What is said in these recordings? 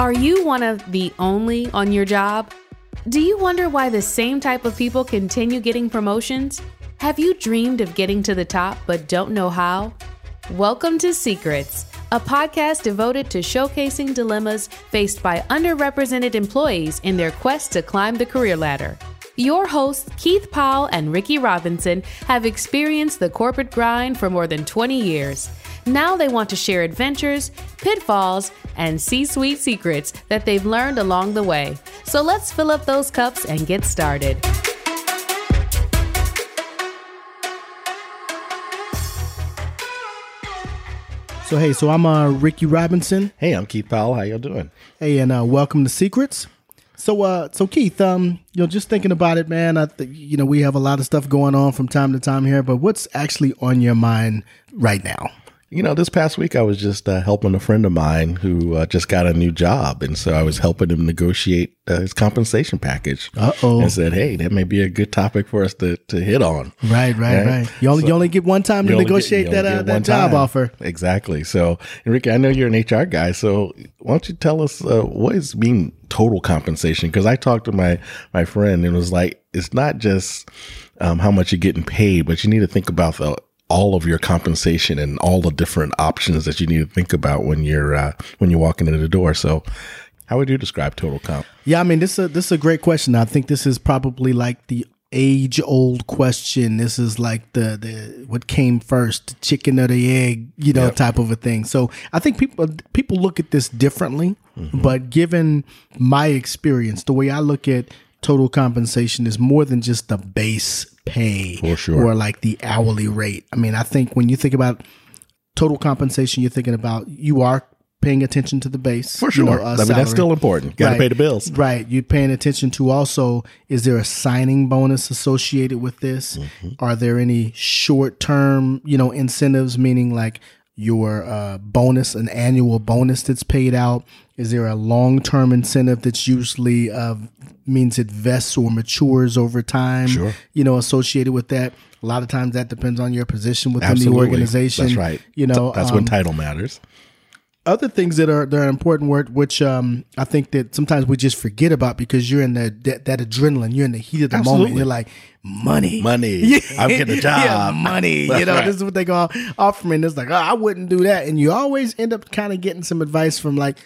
Are you one of the only on your job? Do you wonder why the same type of people continue getting promotions? Have you dreamed of getting to the top but don't know how? Welcome to Secrets, a podcast devoted to showcasing dilemmas faced by underrepresented employees in their quest to climb the career ladder. Your hosts, Keith Powell and Ricky Robinson, have experienced the corporate grind for more than 20 years. Now they want to share adventures, pitfalls, and C suite secrets that they've learned along the way. So let's fill up those cups and get started. So hey, so I'm uh, Ricky Robinson. Hey, I'm Keith Powell. How y'all doing? Hey, and uh, welcome to Secrets. So, uh, so Keith, um, you know, just thinking about it, man. I th- you know, we have a lot of stuff going on from time to time here, but what's actually on your mind right now? You know, this past week I was just uh, helping a friend of mine who uh, just got a new job, and so I was helping him negotiate uh, his compensation package. Uh oh. And said, "Hey, that may be a good topic for us to, to hit on." Right, right, right. You only So- you only get one time to You only get- negotiate that uh, that job time. offer. Exactly. So, Enrique, I know you're an HR guy, so why don't you tell us uh, what does mean total compensation? Because I talked to my my friend, and it was like it's not just um, how much you're getting paid, but you need to think about the all of your compensation and all the different options that you need to think about when you're uh, when you're walking in the door. So, how would you describe total comp? Yeah, I mean this is a, this is a great question. I think this is probably like the age old question. This is like the the what came first, the chicken or the egg, you know, Yep. type of a thing. So I think people people look at this differently, Mm-hmm. but given my experience, the way I look at total compensation is more than just the base pay For sure. or like the hourly rate. I mean, I think when you think about total compensation, you're thinking about you are paying attention to the base For you sure. know, uh, I mean, that's still important. Got to Right. pay the bills. Right. You're paying attention to also is there a signing bonus associated with this? Mm-hmm. Are there any short term, you know, incentives, meaning like your uh, bonus, an annual bonus that's paid out? Is there a long term incentive that's usually uh, means it vests or matures over time? Sure. You know, associated with that. A lot of times that depends on your position within Absolutely. the organization. That's right. You know, that's um, when title matters. other things that are that are important word which um I think that sometimes we just forget about because you're in the that, that adrenaline you're in the heat of the moment Absolutely. you're like money Money. I'm getting a job. yeah, money you know right. this is what they call offer me and it's like oh, I wouldn't do that and you always end up kind of getting some advice from like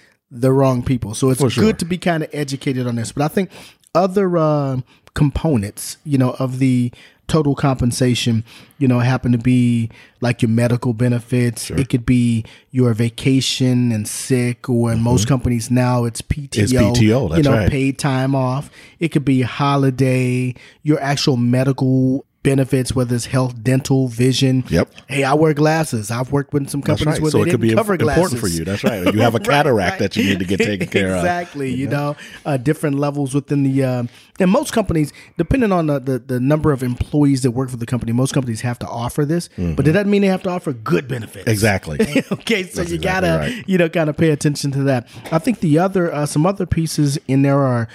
the wrong people so it's sure. good to be kind of educated on this but I think other uh, components you know of the total compensation you know happen to be like your medical benefits it could be your vacation and sick or in most companies now it's PTO Mm-hmm. It's PTO, you that's know right. paid time off it could be holiday your actual medical benefits whether it's health dental vision Yep. hey I wear glasses I've worked with some companies right. where So they it could didn't be cover important glasses for you. That's right. You have a Right, cataract right. that you need to get taken care of. exactly. You know, uh, different levels within the. Uh, and most companies, depending on the, the the number of employees that work for the company, most companies have to offer this, but it doesn't mean they have to offer good benefits. Mm-hmm. Exactly. okay, so That's you exactly gotta you know kind of pay attention to that. I think the other uh, some other pieces in there are.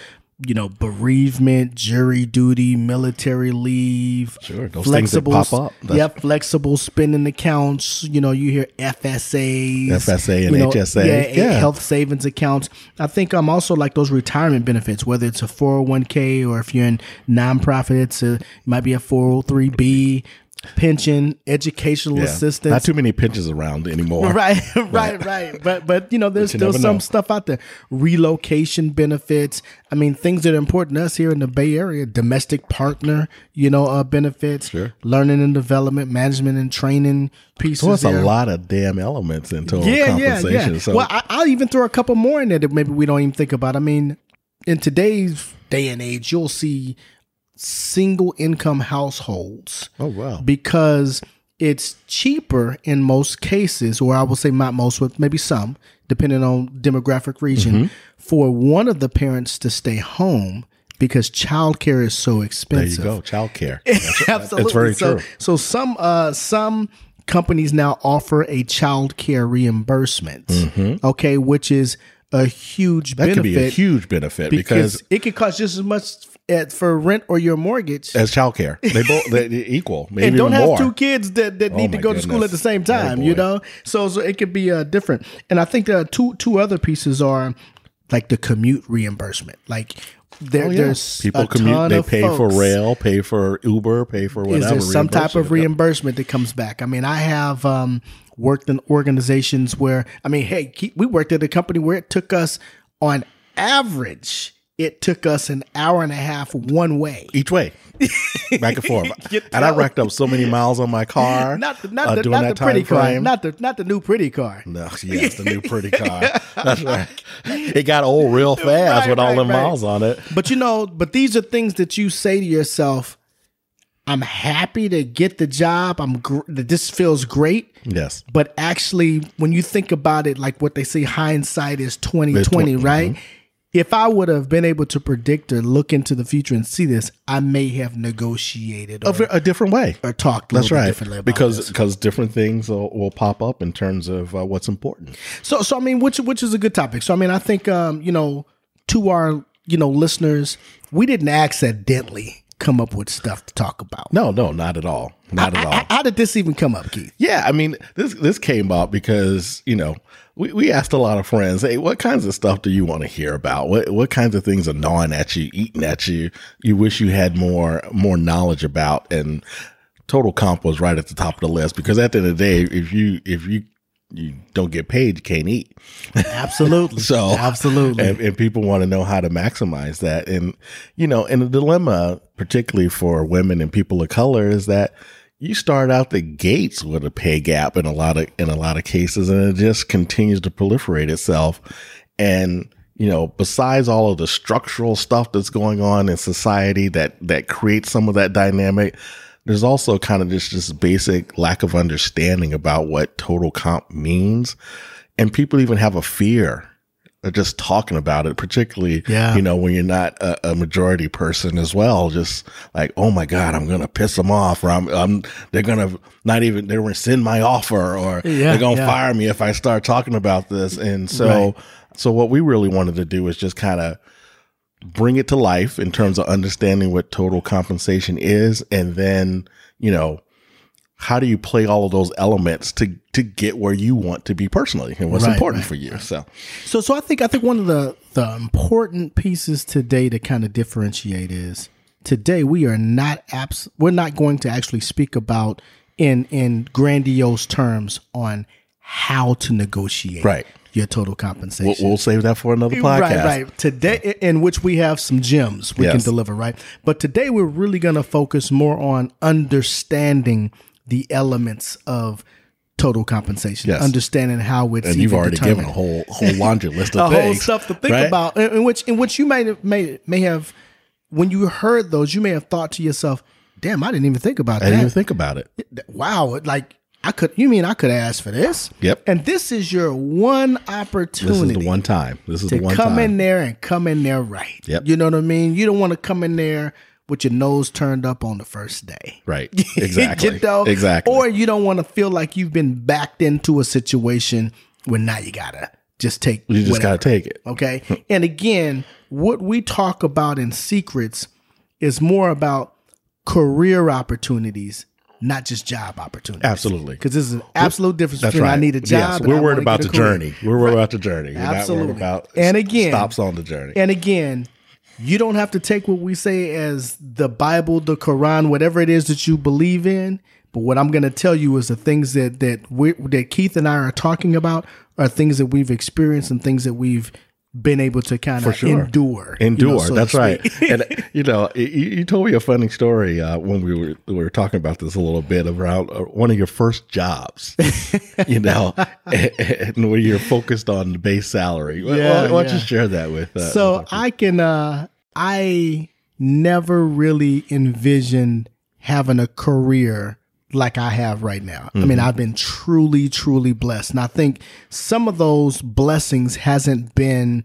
You know, bereavement, jury duty, military leave. Sure, those things that pop up. That's- Yep, flexible spending accounts. You know, you hear FSAs, FSA and you know, HSA. yeah, Yeah. health savings accounts. I think I'm also like those retirement benefits, whether it's a 401k or if you're in nonprofit, it's a, it might be a 403b pension, educational Yeah. assistance. Not too many pinches around anymore. Right, right, right. But but you know, there's you still some know. stuff out there. Relocation benefits. I mean, things that are important to us here in the Bay Area. Domestic partner, you know, uh, benefits. Sure. Learning and development, management and training pieces. So it's a lot of damn elements in total yeah, yeah, compensation. yeah. So well, I, I'll even throw a couple more in there that maybe we don't even think about. I mean, in today's day and age, you'll see single income households oh wow. because it's cheaper in most cases, or I will say not most, but maybe some, depending on demographic region, Mm-hmm. for one of the parents to stay home because childcare is so expensive. There you go. Child care. Absolutely. It's very so, true. So some uh some companies now offer a child care reimbursement. Okay, which is a huge Mm-hmm. That could be a huge benefit because, because, it could cost just as much at, for rent or your mortgage. as childcare, they both they equal, maybe and don't have more. two kids that, that need to go to school at the goodness. same Oh, time, you know. So, so it could be uh, different. And I think there are two two other pieces are like the commute reimbursement. Like there, Oh, yeah. there's people commute. They pay for rail, pay for Uber, pay for whatever. Is there some type of reimbursement. That comes back? I mean, I have um, worked in organizations where, I mean, hey, we worked at a company where it took us, on average, it took us an hour and a half one way. each way, back and forth. And I racked up so many miles on my car. Not the not uh, the, not that the pretty time car, frame. not the not the new pretty car. No, yes, the new pretty car. That's right. It got old real fast Right, with all right, them right. miles on it. But you know, but these are things that you say to yourself. I'm happy to get the job. I'm gr- that this feels great. Yes. But actually, when you think about it, like what they say, hindsight is twenty It's twenty, 20, right? If I would have been able to predict or look into the future and see this, I may have negotiated or, A, a different way. or talked a That's right. Because because different things will, will pop up in terms of uh, what's important. So, so I mean, which which is a good topic. So, I mean, I think um, you know, to our you know listeners, we didn't accidentally come up with stuff to talk about. No, no, not at all. Not at all. How, how did this even come up, Keith? Yeah, I mean, this this came up because you know we, we asked a lot of friends, hey, what kinds of stuff do you want to hear about? What what kinds of things are gnawing at you, eating at you? You wish you had more more knowledge about, and total comp was right at the top of the list because at the end of the day, if you if you you don't get paid, you can't eat. Absolutely. So absolutely. and, and people want to know how to maximize that. And you know, and the dilemma, particularly for women and people of color, is that you start out the gates with a pay gap in a lot of in a lot of cases, and it just continues to proliferate itself. And you know, besides all of the structural stuff that's going on in society that that creates some of that dynamic, there's also kind of just this basic lack of understanding about what total comp means. And people even have a fear Uh, just talking about it, particularly, Yeah. you know, when you're not a, a majority person as well. Just like, oh my God, I'm going to piss them off or I'm, I'm, they're going to not even, they're going to send my offer or Yeah, they're going to yeah. fire me if I start talking about this. And so, Right. so what we really wanted to do is just kind of bring it to life in terms of understanding what total compensation is and then you know how do you play all of those elements to to get where you want to be personally and what's Right, important right, for you so So, so I think I think one of the the important pieces today to kind of differentiate is today we are not abs- we're not going to actually speak about in in grandiose terms on how to negotiate Right. your total we'll, compensation. we'll save that for another podcast Right, right. Today, in which we have some gems we can deliver, right? But today, we're really going to focus more on understanding the elements of total compensation, Yes. understanding how it's and you've already determined. given a whole whole laundry list of a of whole stuff to think right? about, in, in which in which you may have may may have when you heard those, you may have thought to yourself, "Damn, I didn't even think about that. I didn't even think about it wow, like I could. You mean I could ask for this? Yep. And this is your one opportunity. this is the one time this is the one time. come time in there and come in there right. Yep. You know what I mean? You don't want to come in there with your nose turned up on the first day. right exactly you know? exactly Or you don't want to feel like you've been backed into a situation where now you gotta just take. you just whatever. got to take it Okay. and again, what we talk about in secrets is more about career opportunities, not just job opportunities. absolutely Because there's an absolute difference That's between right. I need a job. Yes, and we're worried about the career. journey. We're worried about the journey. We're Absolutely. not worried about And again- stops on the journey. And again, you don't have to take what we say as the Bible, the Quran, whatever it is that you believe in. But what I'm going to tell you is the things that that we that Keith and I are talking about are things that we've experienced and things that we've been able to kind of sure. endure. you know, endure. so That's right. and you know, you, you told me a funny story uh, when we were we were talking about this a little bit around uh, one of your first jobs. you know, and, and where you're focused on the base salary. Why- Yeah, why, why don't yeah. you share that with? Uh, so with- I can uh I never really envisioned having a career like I have right now. I mean, I've been truly, truly blessed. And I think some of those blessings hasn't been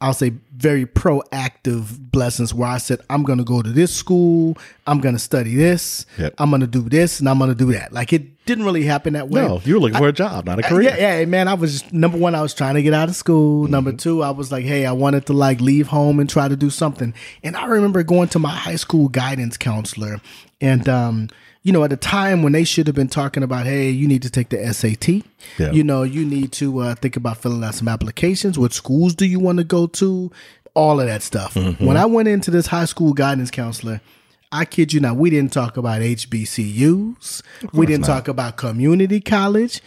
I'll say very proactive blessings where I said, I'm gonna go to this school, I'm gonna study this, Yep. I'm gonna do this, and I'm gonna do that. Like it didn't really happen that way. no, you were looking for a job, not a career. Yeah, yeah, man. I was number one. I was trying to get out of school. Number two, I was like, hey, I wanted to like leave home and try to do something. And I remember going to my high school guidance counselor, and um, you know, at a time when they should have been talking about, hey, you need to take the SAT. Yeah. You know, you need to uh, think about filling out some applications. What schools do you want to go to? All of that stuff. When I went into this high school guidance counselor, I kid you not, we didn't talk about HBCUs. We didn't talk about community college.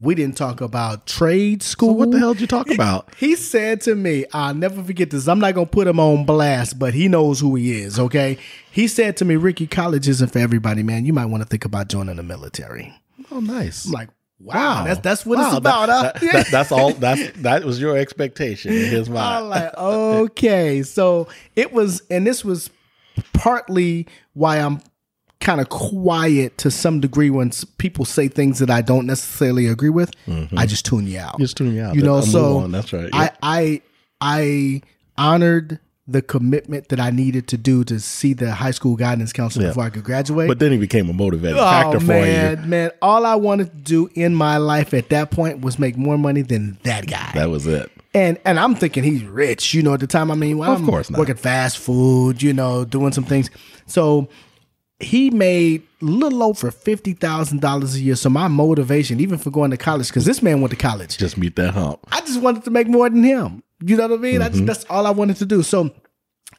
We didn't talk about trade school. What the hell did you talk about? He said to me, I'll never forget this. I'm not going to put him on blast, but he knows who he is, okay? He said to me, Ricky, college isn't for everybody, man. You might want to think about joining the military. Oh, nice. I'm like, wow, that's that's what Wow, it's about. that- that- that- that's all. That's that was your expectation in his I'm like, okay. So it was, and this was partly why I'm kind of quiet to some degree when people say things that I don't necessarily agree with. Mm-hmm. I just tune you out. Just tune you out. You know, so that's right. I, I I honored the commitment that I needed to do to see the high school guidance counselor Yeah. before I could graduate. but then he became a motivating Oh factor for man, you. man! All I wanted to do in my life at that point was make more money than that guy. That was it. And and I'm thinking he's rich, you know, at the time. I mean, well, Of I'm course not. working fast food, you know, doing some things. So he made a little over fifty thousand dollars a year. So my motivation, even for going to college, because this man went to college, Just meet that hump. I just wanted to make more than him. You know what I mean? I Mm-hmm. just that's all I wanted to do. So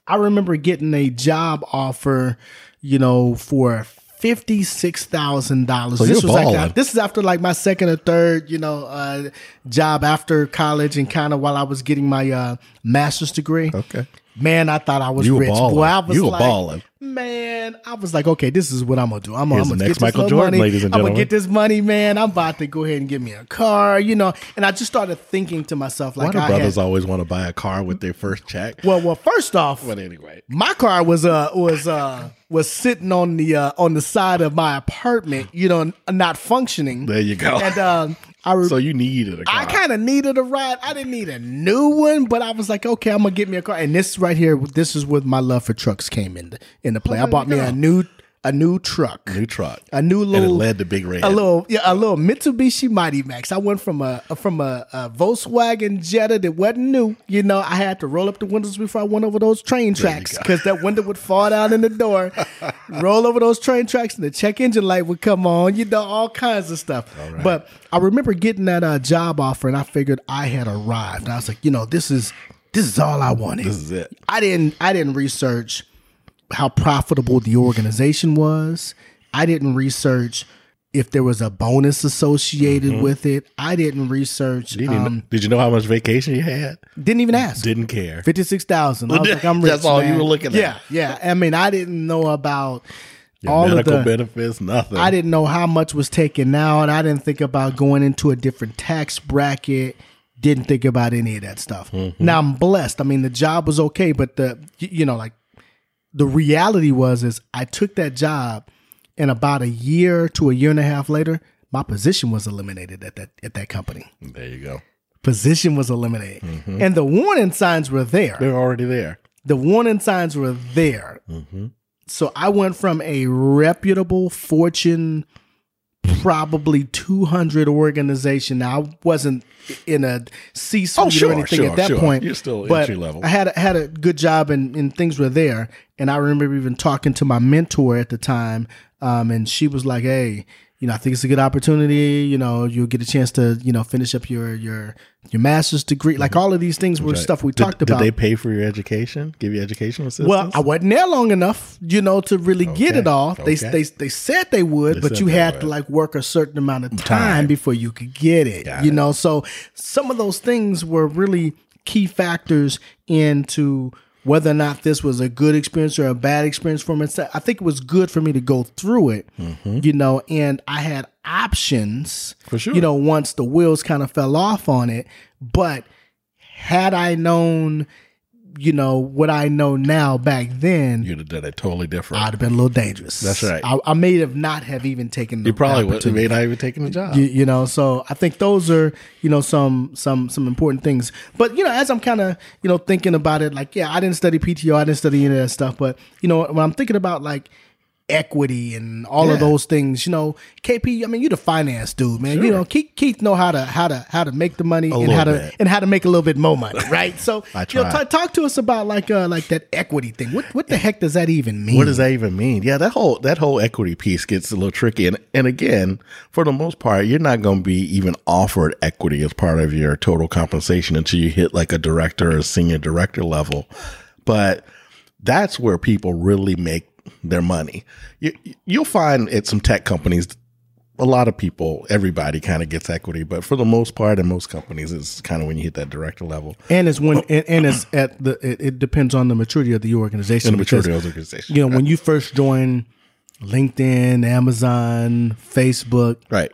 I remember getting a job offer, you know, for fifty six thousand dollars. So This was like this is after like my second or third, you know, uh, job after college, and kind of while I was getting my uh, master's degree. Okay. Man, I thought I was You rich. balling. Boy, I was You were like, balling. Man, I was like, okay, this is what I'm gonna do. I'm, I'm gonna next get this Michael Jordan, money. ladies and gentlemen. I'm gonna get this money, man. I'm about to go ahead and get me a car, you know. And I just started thinking to myself, like, Why do brothers had, always want to buy a car with their first check? well, well, first off, But anyway, my car was uh was uh was sitting on the uh on the side of my apartment, you know, not functioning. there you go. And um, I re- so you needed a car. I kind of needed a ride. I didn't need a new one, but I was like, okay, I'm gonna get me a car. And this right here, this is where my love for trucks came in. In the play. I bought me a new a new truck, New truck. a new little, and it led to Big Red. a little yeah, a little Mitsubishi Mighty Max. I went from a from a, a Volkswagen Jetta that wasn't new. You know, I had to roll up the windows before I went over those train tracks because that window would fall down in the door. roll over those train tracks and the check engine light would come on. You know, all kinds of stuff. But I remember getting that uh, job offer and I figured I had arrived. I was like, you know, this is this is all I wanted. This is it. I didn't I didn't research how profitable the organization was. I didn't research if there was a bonus associated with it. I didn't research. Did you, um, did you know how much vacation you had? didn't even ask. Didn't care. Fifty six thousand. I was like, I'm rich. That's all you were looking at. Yeah, yeah. I mean, I didn't know about Your all of the. benefits, nothing. I didn't know how much was taken out. I didn't think about going into a different tax bracket. Didn't think about any of that stuff. Mm-hmm. Now I'm blessed. I mean, the job was okay, but the you know, like the reality was is I took that job, and about a year to a year and a half later, my position was eliminated at that at that company. There you go. Position was eliminated, Mm-hmm. and the warning signs were there They're already there. the warning signs were there. So I went from a reputable Fortune, probably 200 organization. Now I wasn't in a C suite Oh, sure, or anything sure, at that sure. point. You're still but entry level. I had a, had a good job and, and things were there. And I remember even talking to my mentor at the time, um, and she was like, "Hey." You know, I think it's a good opportunity. You know, you'll get a chance to, you know, finish up your your your master's degree. Like mm-hmm. all of these things were stuff we Did- talked about. did, they pay for your education? Give you educational assistance? Well, I wasn't there long enough, you know, to really get it all. They okay. they they said they would, They but you had would. to like work a certain amount of time, Time. before you could get it. Got you it. know, so some of those things were really key factors into whether or not this was a good experience or a bad experience for me. I think it was good for me to go through it, you know, and I had options Mm-hmm. For sure. you know, once the wheels kind of fell off on it. But had I known, you know, what I know now back then, You'd have done it totally different. I'd have been a little dangerous. That's right. I, I may have not have even taken the you probably would, opportunity. may not even taken the job. You, you know, so I think those are you know some some some important things. But you know, as I'm kind of you know thinking about it, like yeah, I didn't study PTO, I didn't study any of that stuff. But you know, when I'm thinking about like equity and all Yeah. of those things. You know, KP. I mean, you're the finance dude, man. You know, Keith, Keith know how to how to how to make the money and how to bit. and how to make a little bit more money, right? So, you know, t- talk to us about like uh like that equity thing. What what the heck does that even mean? What does that even mean? Yeah, that whole that whole equity piece gets a little tricky. And and again, for the most part, you're not going to be even offered equity as part of your total compensation until you hit like a director or senior director level. But that's where people really make their money. You, you'll find at some tech companies, a lot of people, everybody kind of gets equity, but for the most part, in most companies, it's kind of when you hit that director level And it's when and, and it's at the it, it depends on the maturity of the organization. in the because, maturity of the organization. You know, when you first join LinkedIn, Amazon, Facebook, right.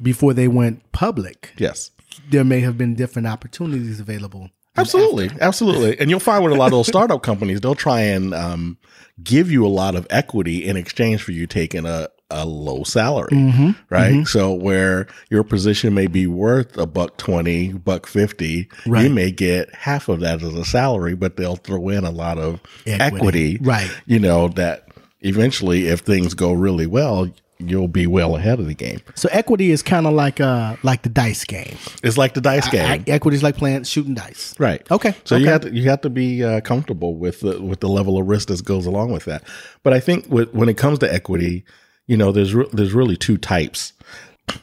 before they went public, Yes. there may have been different opportunities available. Absolutely, absolutely. And you'll find with a lot of those startup companies, they'll try and um, give you a lot of equity in exchange for you taking a, a low salary, Mm-hmm. right? So where your position may be worth a buck twenty, buck fifty, Right. you may get half of that as a salary, but they'll throw in a lot of Equity. equity, Right. You know that eventually, if things go really well, you'll be well ahead of the game. So equity is kind of like uh like the dice game. It's like the dice game. Equity is like playing shooting dice. Right. Okay. So okay. you have to you have to be uh, comfortable with the with the level of risk that goes along with that. But I think with, when it comes to equity, you know, there's re- there's really two types.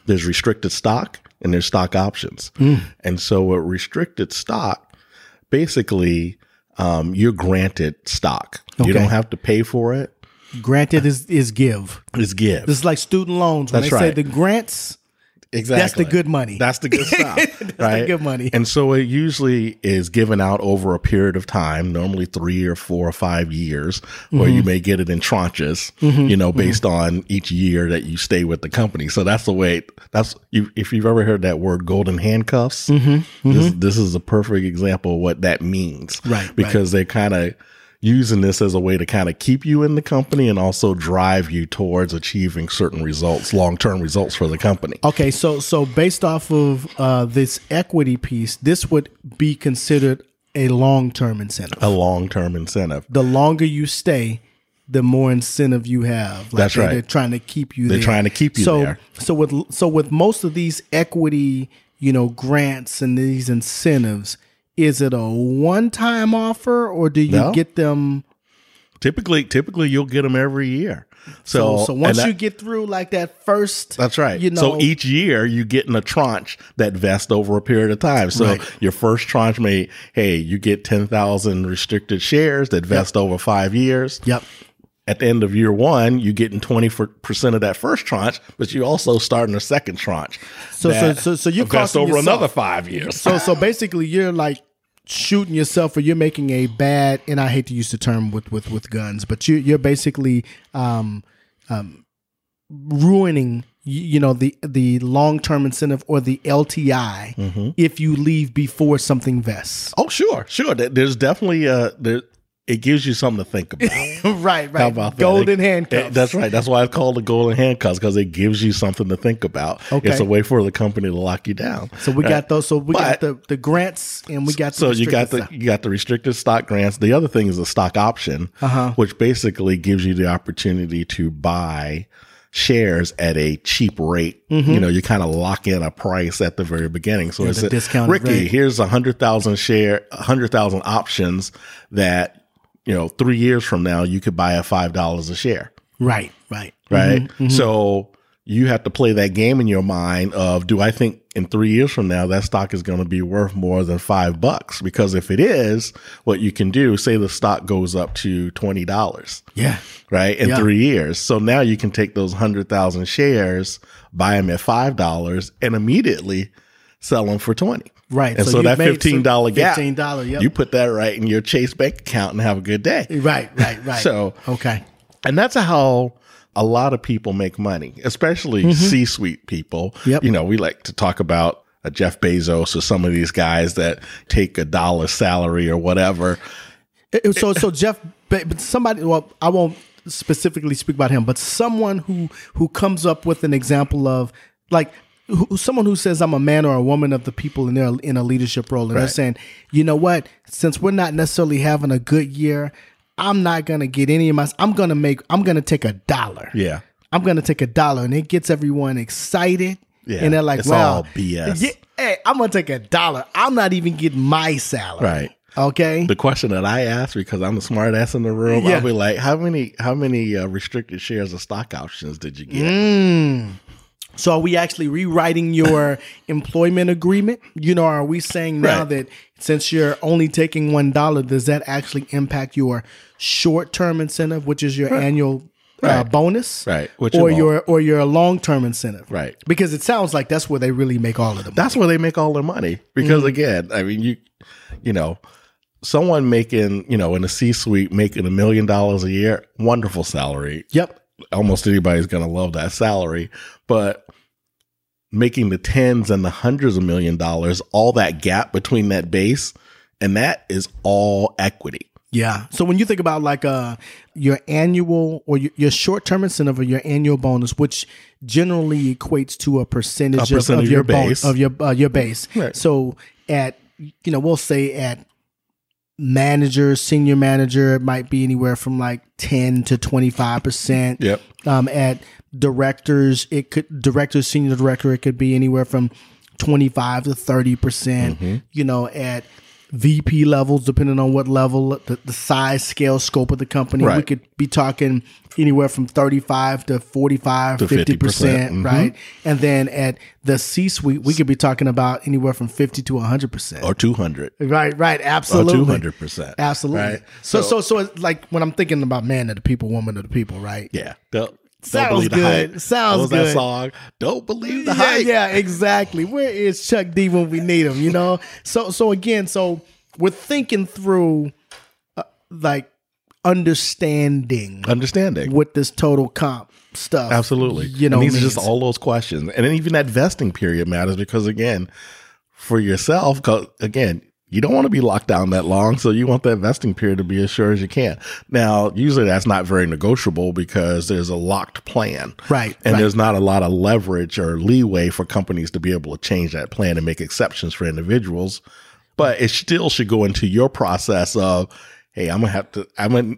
There's restricted stock and there's stock options. Mm. And so with restricted stock, basically, um, you're granted stock. Okay. You don't have to pay for it. Granted is is give. Is give. This is like student loans. When That's they say the grants, Exactly. That's the good money. That's the good stuff. the right? good money. And so it usually is given out over a period of time, normally three or four or five years, where Mm-hmm. you may get it in tranches, you know, based on each year that you stay with the company. So that's the way. That's you, if you've ever heard that word "golden handcuffs." This this is a perfect example of what that means, Mm-hmm. Right, right. Because they're kind of using this as a way to kind of keep you in the company and also drive you towards achieving certain results, long term results for the company. Okay, so so based off of uh, this equity piece, this would be considered a long term incentive. A long term incentive. The longer you stay, the more incentive you have. Like That's they- right. They're trying to keep you. They're there. trying to keep you so, there. So with so with most of these equity, you know, grants and these incentives, is it a one time offer or do you No. get them? Typically, typically you'll get them every year. So, So, so once that- you get through like that first, That's right. You know, so each year you get in a tranche that vests over a period of time. So Right. your first tranche may, hey, you get 10,000 restricted shares that vest over five years. Yep. At the end of year one, you getting 20% of that first tranche, but you also starting a second tranche. So- so- so- so vests costing over yourself. another five years. So so basically, you're like shooting yourself, or you're making a bad. And I hate to use the term with with with guns, but you you're basically um, um, ruining you know the the long term incentive or the LTI Mm-hmm. if you leave before something vests. Oh, sure, sure. There's definitely uh there. It gives you something to think about. right, right. How about? Golden It- handcuffs. it- that's right. That's why it's called the golden handcuffs because it gives you something to think about. Okay. It's a way for the company to lock you down. So we got those. So we got the the grants, and we got the So you got the stock. you got the restricted stock grants. The other thing is a stock option, Uh-huh. which basically gives you the opportunity to buy shares at a cheap rate. You know, you kind of lock in a price at the very beginning. So it's Mm-hmm. a, discount. Ricky, rate. here's a hundred thousand share, a hundred thousand options that you know three years from now you could buy at five dollars a share right, right, right? Mm-hmm, So you have to play that game in your mind of do I think in three years from now that stock is going to be worth more than five bucks? Because if it is, what you can do, say the stock goes up to twenty dollars, Yeah. right, in Yeah. three years. So now you can take those hundred thousand shares, buy them at five dollars, and immediately sell them for twenty. Right. And So so, that fifteen dollar gap, $15, yep. you put that right in your Chase bank account and have a good day. Right, right, right. So okay. and that's how a lot of people make money, especially C suite people. Mm-hmm. Yep. You know, we like to talk about Jeff Bezos or some of these guys that take a dollar salary or whatever. It- so so Jeff, but somebody. Well, I won't specifically speak about him, but someone who who comes up with an example of like. Who, someone who says I'm a man or a woman of the people and they're in a leadership role and they're saying, you know what, since we're not necessarily having a good year, I'm not gonna get any of my. I'm gonna make. I'm gonna take a dollar. Yeah. I'm gonna take a dollar, and it gets everyone excited. Yeah, and they're like, it's "Well, all BS. yeah, hey, I'm gonna take a dollar. I'm not even getting my salary." Right. Okay. The question that I ask because I'm the smart ass in the room, Yeah. I'll be like, "How many? How many uh, restricted shares of stock options did you get?" Mm. So are we actually rewriting your employment agreement? You know, are we saying now Right. that since you're only taking one dollar, does that actually impact your short term incentive, which is your annual uh, bonus, Right. Which or your or your long term incentive, Right. Because it sounds like that's where they really make all of them. That's where they make all their money. Because again, I mean, you, you know, someone making, you know, in a C-suite making a million dollars a year, wonderful salary. Yep. almost anybody's going to love that salary, but making the tens and the hundreds of million dollars, all that gap between that base, and that is all equity. Yeah. So when you think about like uh your annual or your, your short term incentive or your annual bonus, which generally equates to a percentage, A of- percentage of, of your your bon- base. of your uh, your base. Right. So at you know we'll say at manager, senior manager, it might be anywhere from like ten to twenty five percent. Yep. Um, at directors, it could director, senior director, it could be anywhere from twenty five to thirty percent. Mm-hmm. You know, at VP levels, depending on what level, the, the size, scale, scope of the company, we could be talking anywhere from 35 to 45, To 50%, 50%, mhm. right? And then at the C suite, we could be talking about anywhere from 50 to 100%. Or 200 right, right, absolutely. 200%. Absolutely. Right? So, so, so, it's like when I'm thinking about man of the people, woman of the people, right? yeah. Sounds don't believe the good. hype. Sounds what was good. that song? Don't believe the yeah, hype. yeah, exactly. Where is Chuck D when we need him? You know. So, so again, so we're thinking through, uh, like, understanding Understanding. what this total comp stuff. Absolutely. You know, and these are just all those questions. And then even that vesting period matters because again, for yourself, because again, you don't want to be locked down that long, so you want that vesting period to be as sure as you can. Now, usually that's not very negotiable because there's a locked plan. Right, And right. there's not a lot of leverage or leeway for companies to be able to change that plan and make exceptions for individuals. But it still should go into your process of, hey, I'm gonna have to I'm gonna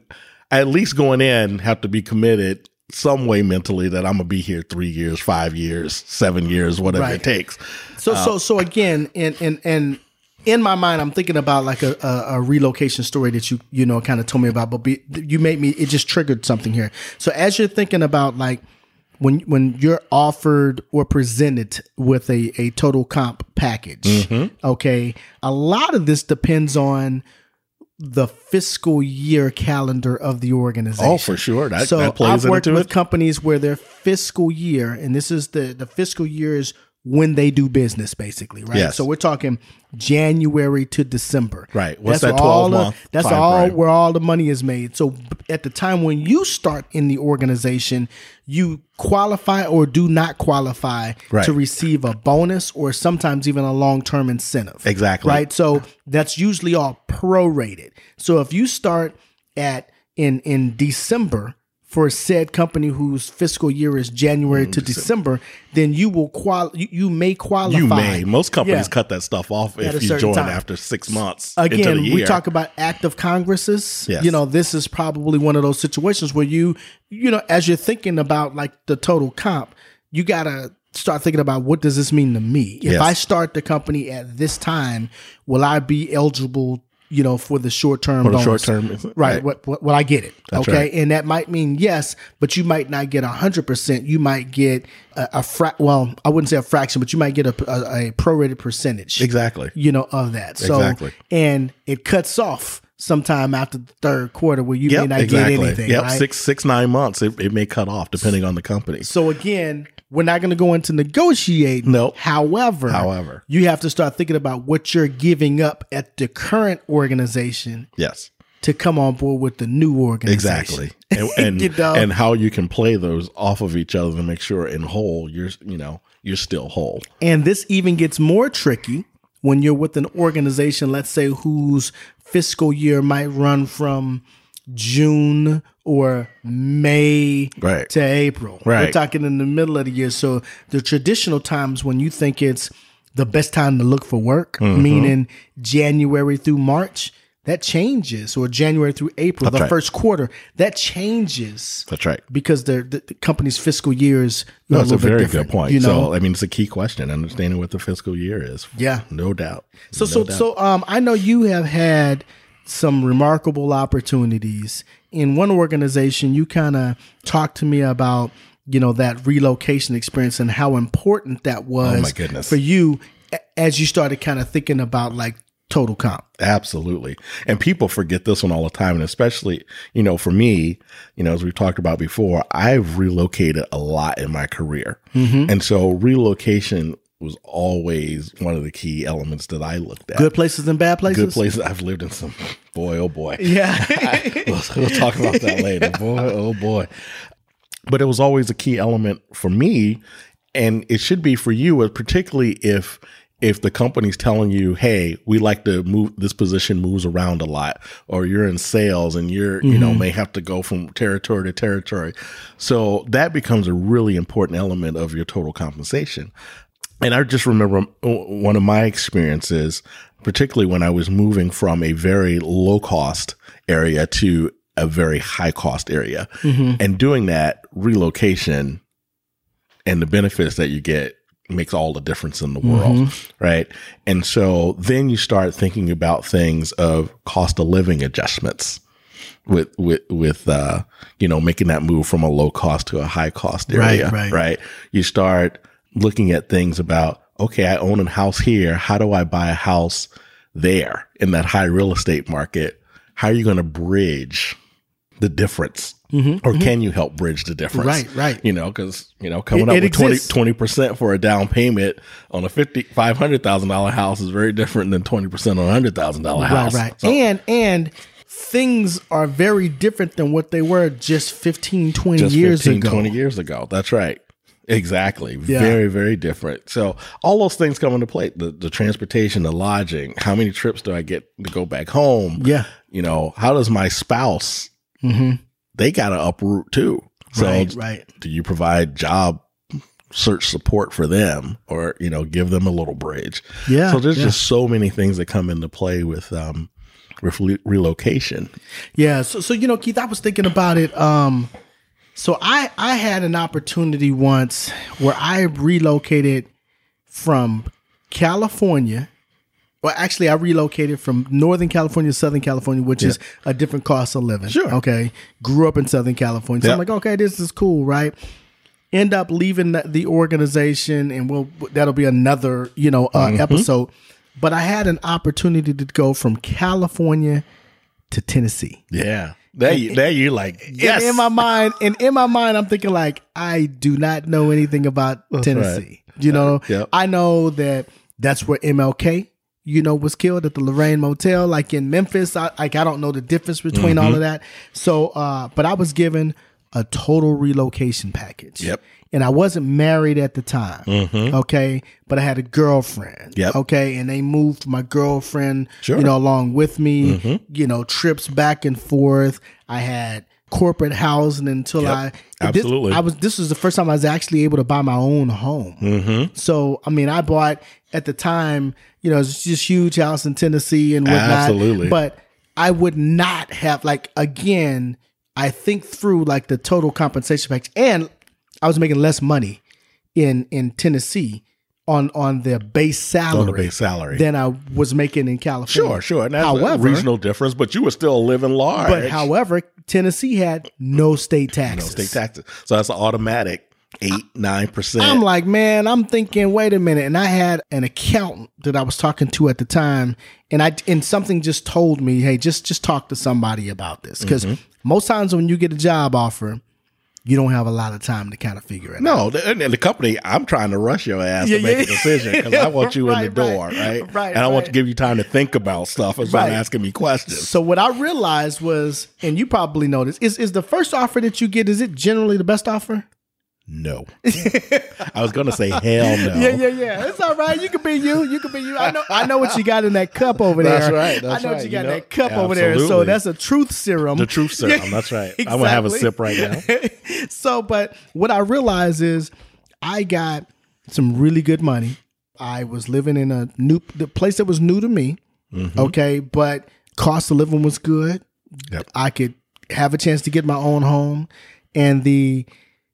at least going in have to be committed some way mentally that I'm gonna be here three years, five years, seven years, whatever Right. it takes. So, so, uh, so again, and and and in my mind, I'm thinking about like a, a, a relocation story that you you know kind of told me about, but be, you made me it just triggered something here. So as you're thinking about like when when you're offered or presented with a a total comp package, mm-hmm. okay, a lot of this depends on the fiscal year calendar of the organization. Oh, for sure. That, so that I've worked with it. companies where their fiscal year, and this is the the fiscal year is when they do business, basically, right? Yes. So we're talking January to December, Right. What's that's that all 12 the- That's all frame? where all the money is made. So at the time when you start in the organization, you qualify or do not qualify Right. to receive a bonus or sometimes even a long term incentive. Exactly. Right. So that's usually all prorated. So if you start at in in December for said company whose fiscal year is January Mm, to December, then you will qual you, you may qualify. You may. Most companies Yeah. cut that stuff off At if you join time. after six months. into Again, we talk about active congresses. Yes. You know, this is probably one of those situations where you, you know, as you're thinking about like the total comp, you gotta start thinking about what does this mean to me? If Yes. I start the company at this time, will I be eligible? You know, for the short term, For the short term, right? right. What, what, will I get it? okay, right. and that might mean yes, but you might not get hundred percent. You might get a, a fra- Well, I wouldn't say a fraction, but you might get a, a, a prorated percentage Exactly. you know, of that. So, Exactly. and it cuts off sometime after the third quarter where you may not exactly. get anything. yep, right? six, six, nine months. It, it may cut off depending on the company. So again, we're not going to go into negotiating. Nope. However, However. you have to start thinking about what you're giving up at the current organization Yes, to come on board with the new organization. exactly. And and, You know? and how you can play those off of each other to make sure in whole you're you know you're still whole. And this even gets more tricky when you're with an organization, let's say, whose fiscal year might run from June or May Right. to April. Right. We're talking in the middle of the year. So the traditional times when you think it's the best time to look for work, Mm-hmm. meaning January through March, that changes, or January through April, the right. first quarter, that changes That's right. because the, the, the company's fiscal year is That's a, little bit very good point. You know, So, I mean, it's a key question, understanding what the fiscal year is. Yeah. No doubt. So No so doubt. so um I know you have had some remarkable opportunities in one organization you kind of talked to me about you know that relocation experience and how important that was Oh, my goodness. for you as you started kind of thinking about like total comp. Absolutely. And people forget this one all the time. And especially, you know, for me, you know, as we've talked about before, I've relocated a lot in my career. Mm-hmm. And so relocation was always one of the key elements that I looked at. Good places and bad places. Good places. I've lived in some, boy, oh boy. Yeah. we'll, we'll talk about that later. Boy, oh boy. But it was always a key element for me, and it should be for you, particularly if if the company's telling you, "Hey, we like to move. This position moves around a lot," or you're in sales and you're you know mm-hmm. may have to go from territory to territory. So that becomes a really important element of your total compensation. And I just remember one of my experiences, particularly when I was moving from a very low cost area to a very high cost area. And doing that relocation and the benefits that you get makes all the difference in the world. Right. And so then you start thinking about things of cost of living adjustments with with with uh you know making that move from a low cost to a high cost Right, area right. right you start looking at things about okay i own a house here how do i buy a house there in that high real estate market how are you going to bridge the difference or can you help bridge the difference Mm-hmm, Right, right. you know because you know coming It- up it with 20 exists. percent for a down payment on a fifty five hundred thousand dollar house is very different than twenty percent on a hundred thousand dollar house Right, right. So- and and things are very different than what they were just 15 20 just years 15, ago. 20 years ago. That's right. Exactly. Very, very different. So all those things come into play. The the transportation, the lodging, how many trips do I get to go back home? Yeah. You know, how does my spouse they gotta uproot too. So Right, right. do you provide job search support for them or, you know, give them a little bridge? Yeah, So there's yeah. just so many things that come into play with um with re- relocation. Yeah, so so you know, Keith, I was thinking about it. Um, so I I had an opportunity once where I relocated from California. Well, actually, I relocated from Northern California to Southern California, which is a different cost of living. Sure. Okay. Grew up in Southern California. So I'm like, okay, this is cool, right? End up leaving the, the organization, and we'll that'll be another you know uh, Mm-hmm. episode. But I had an opportunity to go from California to Tennessee. Yeah. There you there you like yes. And in my mind, and in my mind, I'm thinking like, I do not know anything about Tennessee. You know, Yep. I know that that's where MLK, you know, was killed at the Lorraine Motel, like in Memphis. I like I don't know the difference between all Mm-hmm. of that. So, uh, but I was given a total relocation package. Yep. And I wasn't married at the time. Okay. But I had a girlfriend. Yep. Okay. And they moved my girlfriend, Sure. you know, along with me, you know, trips back and forth. I had corporate housing until Yep. I this- Absolutely. I was this was the first time I was actually able to buy my own home. Mm-hmm. So I mean, I bought at the time, you know, it's just huge house in Tennessee and whatnot. Absolutely. But I would not have like again. I think through like the total compensation package, and I was making less money in in Tennessee on on the base salary on the base salary. than I was making in California. Sure, sure. And that's However- a regional difference, but you were still living large. But however, Tennessee had no state taxes. no state taxes. So that's an automatic eight, nine percent. I'm like, man, I'm thinking, wait a minute. And I had an accountant that I was talking to at the time, and I and something just told me, hey, just just talk to somebody about this. Because Mm-hmm. Most times when you get a job offer, you don't have a lot of time to kind of figure it out. no, the, the company, I'm trying to rush your ass Yeah, to make yeah. a decision because I want you in the door, right. right? Right, And I want to give you time to think about stuff as well Right. asking me questions. So what I realized was, and you probably noticed, is is the first offer that you get, is it generally the best offer? No. I was going to say hell no. Yeah, yeah, yeah. It's all right. You can be you. You can be you. I know. I know what you got in that cup over there. That's right, that's I know what you got you in that cup over there. So that's a truth serum. The truth serum. That's right. I'm going to have a sip right now. so, but what I realized is I got some really good money. I was living in a new the place that was new to me. Mm-hmm. Okay, but cost of living was good. Yep. I could have a chance to get my own home, and the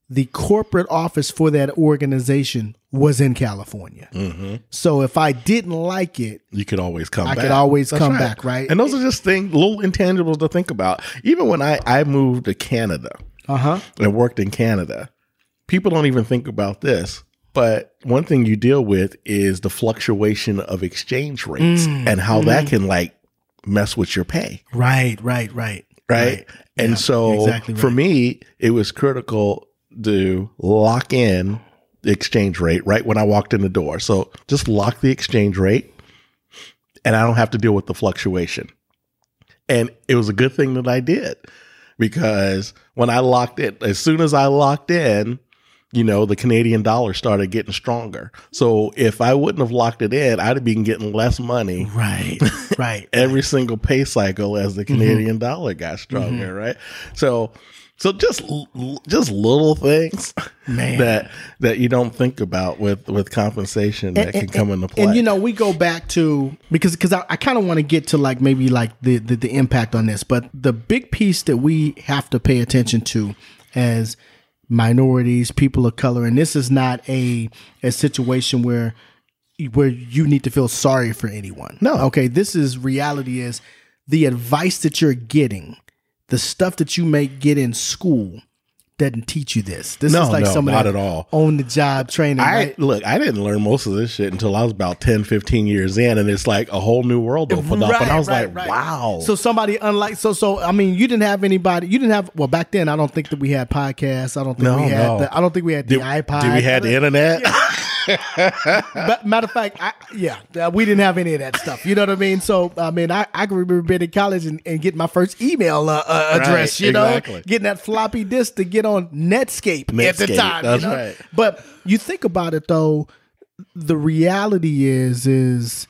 the corporate office for that organization was in California. Mm-hmm. So if I didn't like it, You could always come I back. could always come back, right? And those are just things, little intangibles to think about. Even when I, I moved to Canada uh huh, and worked in Canada, people don't even think about this. But one thing you deal with is the fluctuation of exchange rates Mm, and how mm-hmm. that can like mess with your pay. right, right, right, right? And Yeah, so exactly for me, it was critical to lock in the exchange rate right when I walked in the door. So just lock the exchange rate and I don't have to deal with the fluctuation. And it was a good thing that I did because when I locked it, as soon as I locked in, you know, the Canadian dollar started getting stronger. So if I wouldn't have locked it in, I'd have been getting less money right, right. every single pay cycle as the Mm-hmm. Canadian dollar got stronger, right? So, so just just little things Man. that that you don't think about with with compensation that can come into play. And you know, we go back to because because I, I kind of want to get to like maybe like the, the the impact on this, but the big piece that we have to pay attention to as minorities, people of color, and this is not a a situation where where you need to feel sorry for anyone. No. okay, this is reality. Is the advice that you're getting, the stuff that you may get in school. Doesn't teach you this. This No, is like no, some of not at all. on the job training. I right? look, I didn't learn most of this shit until I was about 10, 15 years in, and it's like a whole new world opened up. And I was right, like, right. wow. So somebody unlike so so I mean you didn't have anybody you didn't have well back then I don't think that we had podcasts I don't think No, we had the, I don't think we had the did, iPod did we had the internet? But matter of fact I, yeah uh, we didn't have any of that stuff you know what I mean so I mean I, I can remember being in college and, and getting my first email uh, uh, address Right, you know exactly. getting that floppy disk to get on Netscape, at the Netscape, time you know? right. but you think about it though the reality is is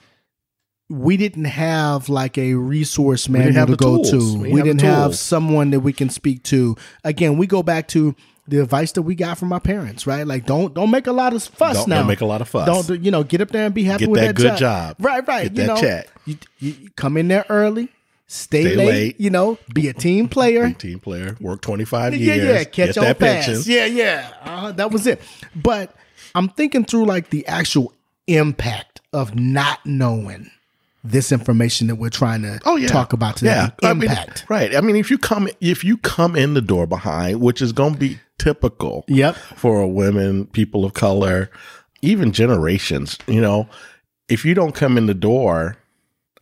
we didn't have like a resource manual to go tools. to. We We, didn't have someone that we can speak to. Again, we go back to the advice that we got from our parents, right? Like don't don't make a lot of fuss Don't- now. don't make a lot of fuss. Don't you know? Get up there and be happy Get with that that, good job. Right, right. Get you that know, check. You, you come in there early, stay, Stay late, late. You know, be a team player. Big team player, work 25 Yeah, years. yeah, yeah. catch get on that fast. pension. Yeah, yeah. Uh, that was it. But I'm thinking through like the actual impact of not knowing this information that we're trying to Oh yeah, talk about today. Yeah, I mean, impact. right? I mean, if you come if you come in the door behind, which is going to be typical, Yep. for women, people of color, even generations. You know, if you don't come in the door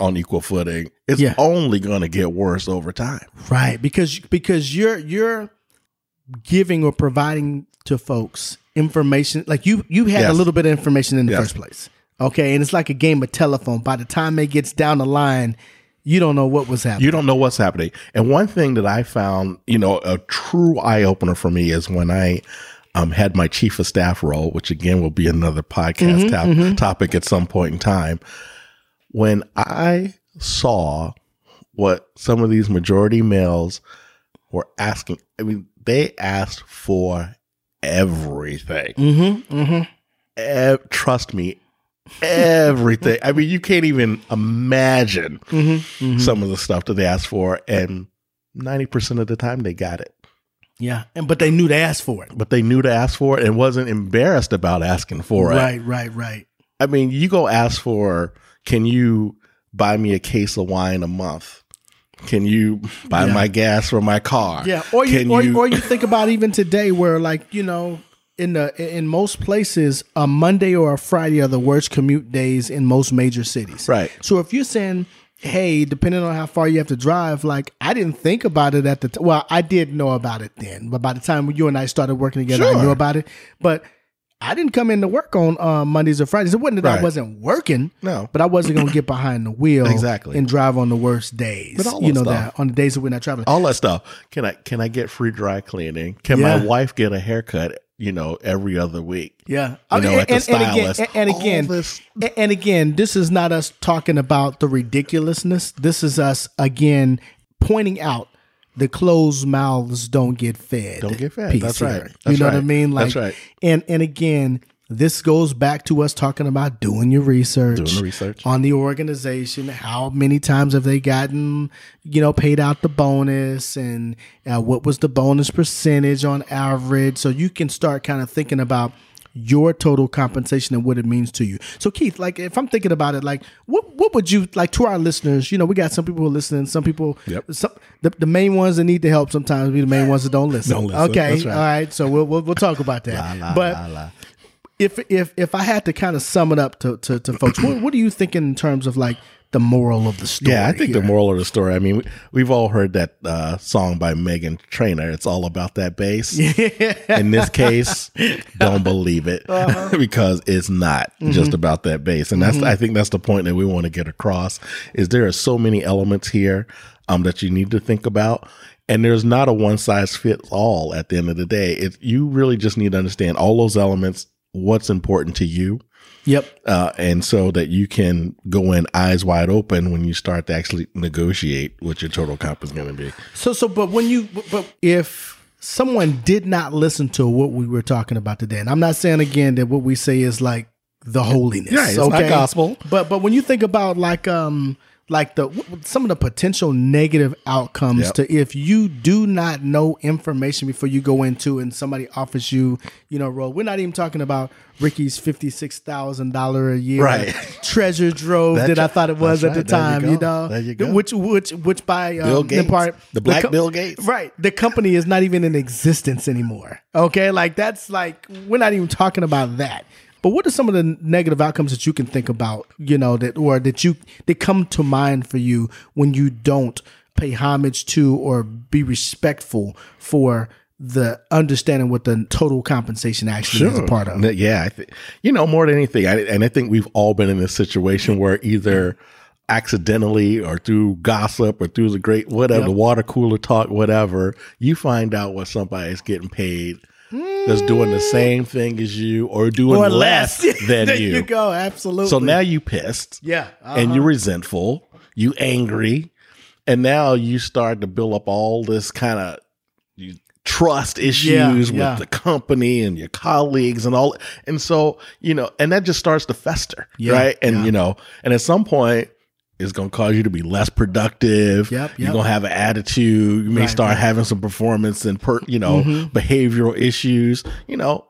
on equal footing, it's Yeah. only going to get worse over time. Right, because because you're you're giving or providing to folks information like you you had a little bit of information in the Yes. first place. Okay, and it's like a game of telephone. By the time it gets down the line, you don't know what was happening. You don't know what's happening. And one thing that I found, you know, a true eye opener for me is when I um, had my chief of staff role, which again will be another podcast top, topic at some point in time. When I saw what some of these majority males were asking, I mean, they asked for everything. Mm-hmm. Mm-hmm. Ev- trust me, everything. I mean, you can't even imagine Mm-hmm. some of the stuff that they asked for, and ninety percent of the time they got it. Yeah, and but they knew to ask for it. But they knew to ask for it and wasn't embarrassed about asking for it. Right, right, right. I mean, you go ask for, can you buy me a case of wine a month? Can you buy Yeah. my gas for my car? Yeah, or you, or, or you think about even today, where like you know, in the in most places, a Monday or a Friday are the worst commute days in most major cities. Right. So if you're saying, hey, depending on how far you have to drive, like I didn't think about it at the t- well, I did know about it then, but by the time you and I started working together, I knew about it, but. I didn't come into work on uh, Mondays or Fridays. It wasn't that I wasn't working, No. but I wasn't going to get behind the wheel Exactly. and drive on the worst days. But all you know stuff. that on the days that we're not traveling. all that stuff. Can I can I get free dry cleaning? Can Yeah. my wife get a haircut? You know, every other week. Yeah, You know, at the and, stylist. again, and again, this- and, and again, this is not us talking about the ridiculousness. This is us again pointing out the closed mouths don't get fed. Don't get fed. That's here. right. you That's know what I mean? Like, That's right. And and again, this goes back to us talking about doing your research, Doing the research. on the organization. How many times have they gotten, you know, paid out the bonus, and uh, what was the bonus percentage on average? So you can start kind of thinking about your total compensation and what it means to you. So Keith, like if I'm thinking about it, like what what would you like to our listeners? You know, we got some people who are listening, some people. Yep. Some, the, the main ones that need the help sometimes be the main ones that don't listen. Don't listen. Okay, right. all right. So we'll, we'll we'll talk about that. but if if if I had to kind of sum it up to to, to folks, what, what are you thinking in terms of like the moral of the story? Yeah, I think here? the moral of the story. I mean, we, we've all heard that uh, song by Meghan Trainor. It's all about that bass. In this case, don't believe it Uh-huh. because it's not Mm-hmm. just about that bass. And that's I think that's the point that we want to get across. Is there are so many elements here um, that you need to think about. And there's not a one size fits all at the end of the day. It, you really just need to understand all those elements, what's important to you, Yep. uh, and so that you can go in eyes wide open when you start to actually negotiate what your total comp is going to be. So so but when you but if someone did not listen to what we were talking about today, and I'm not saying again that what we say is like the holiness. Yeah, it's not gospel. But but when you think about like um like the some of the potential negative outcomes Yep. to if you do not know information before you go into and somebody offers you you know role. We're not even talking about Ricky's fifty six thousand dollar a year Right. treasure trove That's that I thought it was at the right. You time. You, go. know, There you go. which which which by um, Bill Gates. part The black co- Bill Gates. Right. The company is not even in existence anymore. Okay. Like that's like, we're not even talking about that. But what are some of the negative outcomes that you can think about, you know, that, or that you, that come to mind for you when you don't pay homage to or be respectful for the understanding what the total compensation actually is a part of? Yeah, I th- you know more than anything, I, and I think we've all been in this situation where either accidentally or through gossip or through the great whatever the water cooler talk, whatever, you find out what somebody is getting paid that's doing the same thing as you or doing Or less, less. than there you. you go. Absolutely. So now you pissed. yeah. and uh-huh. you're resentful, you angry, and now you start to build up all this kind of you trust issues yeah. with the company and your colleagues and all and so you know and that just starts to fester Yeah, right and yeah. you know and at some point it's going to cause you to be less productive Yep, you're going to have an attitude you may Right, start right. having some performance and per, you know Mhm. behavioral issues you know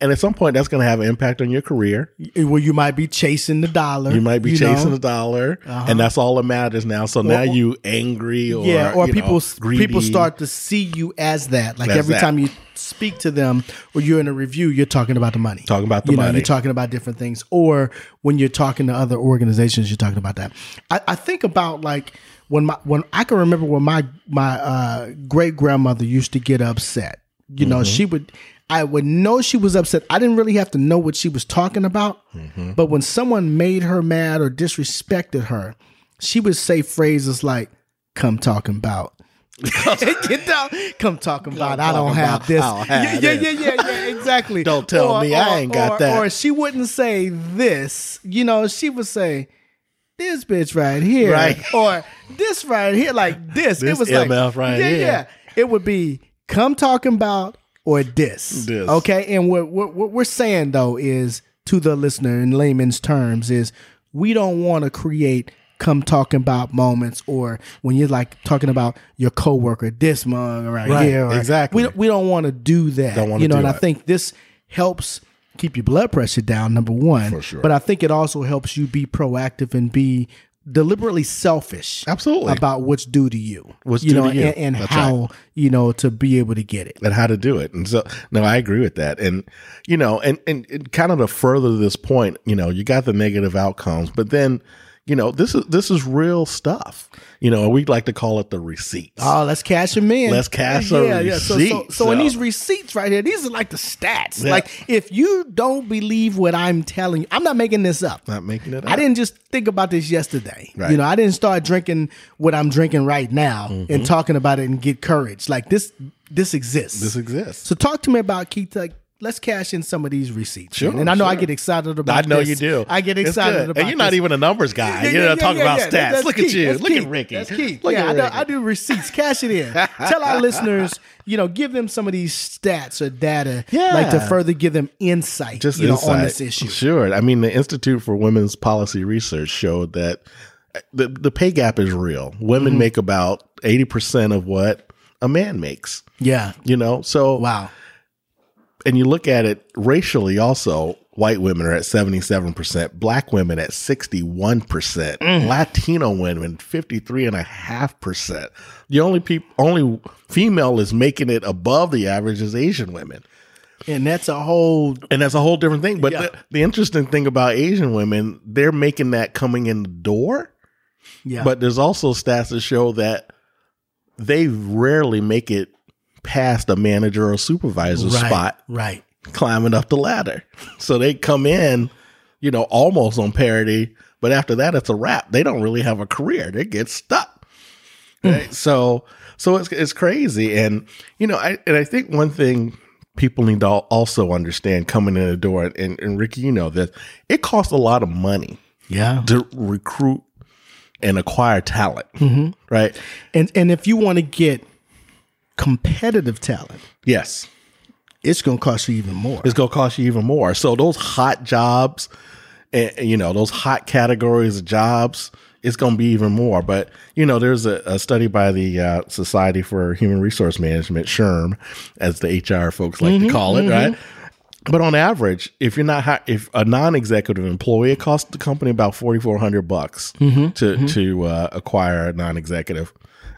and at some point that's going to have an impact on your career Well, you might be chasing the dollar. you might be you chasing know? the dollar, Uh-huh. and that's all that matters now. So now you angry or yeah, or know, people greedy. people start to see you as that. Like As every that. time you speak to them or you're in a review, you're talking about the money. Talking about the you know, money. You're talking about different things. Or when you're talking to other organizations, you're talking about that. I, I think about like when my when I can remember when my my uh, great grandmother used to get upset. You know, she would. I would know she was upset. I didn't really have to know what she was talking about. But when someone made her mad or disrespected her, she would say phrases like, "Come talking about." Get down. Come talk about. I don't have this. I don't have yeah, yeah, yeah, yeah, yeah, exactly. Don't tell me I ain't got that. Or she wouldn't say this. You know, she would say, "This bitch right here," Right. Or this right here, like this. it was like, right yeah, here. yeah. It would be come talking about or this. This. Okay, and what, what what we're saying though is to the listener in layman's terms is we don't want to create come talking about moments or when you're like talking about your coworker this month right, Right, here or- exactly. we don't, we don't want to do that Don't you know and i think this helps keep your blood pressure down number one For sure. but i think it also helps you be proactive and be deliberately selfish Absolutely. about what's due to you What's you due know to you. and, and how you know to be able to get it and how to do it. And so, no, I agree with that. And you know, and and, and kind of to further this point, you know, you got the negative outcomes, but then. You know, this is this is real stuff. You know, we like to call it the receipts. Oh, let's cash them in. Let's cash a yeah, yeah. So, so, receipt, so in these receipts right here, these are like the stats. Yeah. Like if you don't believe what I'm telling you, I'm not making this up. Not making it. I didn't just think about this yesterday. Right. You know, I didn't start drinking what I'm drinking right now Mm-hmm. and talking about it and get courage. Like this, this exists. This exists. so talk to me about Keith. Let's cash in some of these receipts. Sure, and I know I get excited about. I know this. you do. I get excited about. And you're not this. even a numbers guy. Yeah, you're yeah, not yeah, talking about stats. Look key. at you. That's Look key. at Ricky. That's key. Look yeah, at I, do. I do receipts. Cash it in. Tell our listeners, you know, give them some of these stats or data, Yeah. like to further give them insight, just you know, on this issue. Sure. I mean, the Institute for Women's Policy Research showed that the the pay gap is real. Women Mm-hmm. make about eighty percent of what a man makes. Yeah. You know, so Wow. And you look at it racially also white women are at 77% black women at 61% Mm. latino women 53.5% the only people only female is making it above the average is asian women And that's a whole. and that's a whole different thing but Yeah. the, the interesting thing about asian women they're making that coming in the door Yeah. but there's also stats that show that they rarely make it past a manager or supervisor right, spot Right. climbing up the ladder. So they come in, you know, almost on parity, but after that, it's a wrap. They don't really have a career. They get stuck. Hmm. Right. So, so it's, it's crazy. And, you know, I, and I think one thing people need to also understand coming in the door, and, and Ricky, you know this, it costs a lot of money Yeah. to recruit and acquire talent. Mm-hmm. Right. And and if you want to get competitive talent, Yes. it's going to cost you even more. it's going to cost you even more. So those hot jobs, and you know those hot categories of jobs, it's going to be even more. But you know, there's a, a study by the uh, Society for Human Resource Management, SHRM, as the HR folks like to call it, right? But on average, if you're not hi- if a non-executive employee, it costs the company about forty four hundred bucks to to uh, acquire a non-executive,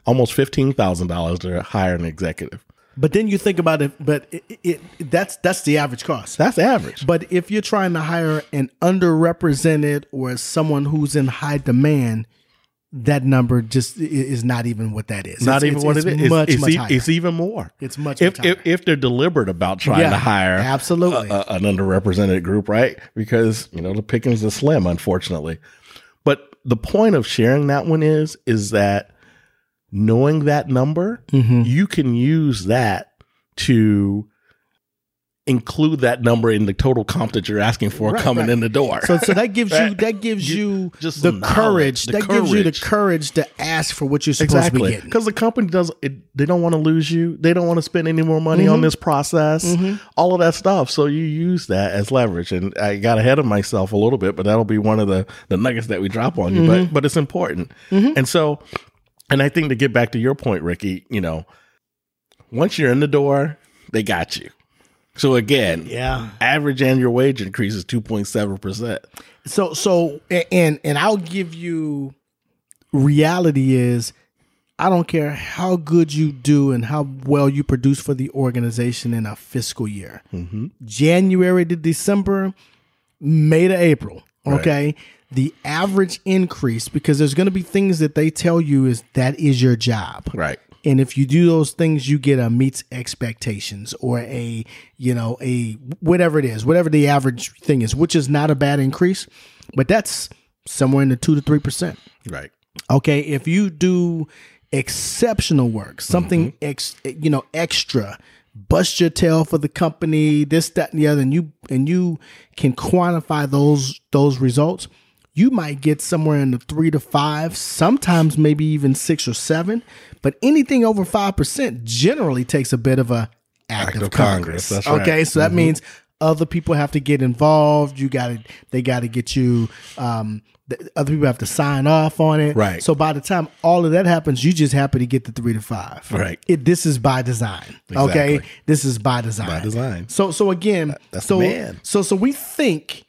almost fifteen thousand dollars to hire an executive. But then you think about it, but it, it, it that's that's the average cost. That's average. But if you're trying to hire an underrepresented or someone who's in high demand, that number just is not even what that is. not It's- even it's- what it's it is. Much, it's, much e- it's even more. It's much, if, much if if they're deliberate about trying Yeah, to hire absolutely. a- a- an underrepresented group, right? Because you know the pickings are slim, unfortunately. But the point of sharing that one is is that knowing that number, Mm-hmm. you can use that to include that number in the total comp that you're asking for Right, coming right. in the door. So, so that gives you that gives You- you just the courage. the that gives you the courage. courage to ask for what you're supposed to be Exactly, getting. because the company does it. They don't want to lose you. They don't want to spend any more money Mm-hmm. on this process. All of that stuff. So you use that as leverage. And I got ahead of myself a little bit, but that'll be one of the the nuggets that we drop on you. Mm-hmm. But but it's important. And so, and I think to get back to your point, Ricky, you know, once you're in the door, they got you. So again, Yeah. average annual wage increase is two point seven percent. So so and and I'll give you reality is I don't care how good you do and how well you produce for the organization in a fiscal year. Mm-hmm. January to December, May to April. Okay. The average increase, because there's going to be things that they tell you is that is your job. Right. And if you do those things, you get a meets expectations or a, you know, a whatever it is, whatever the average thing is, which is not a bad increase, but that's somewhere in the two to three percent. Right. Okay, if you do exceptional work, something mm-hmm. ex, you know, extra, bust your tail for the company, this, that, and the other, and you and you can quantify those those results, you might get somewhere in the three to five, sometimes maybe even six or seven. But anything over five percent generally takes a bit of a act, Act of, of Congress. Congress, that's right. Okay, so that means other people have to get involved. You got to they got to get you. Um, the other people have to sign off on it. Right. So by the time all of that happens, you just happy to get the three to five. Right. It, this is by design. Okay. This is by design. By design. So so again, that's so man. so so we think,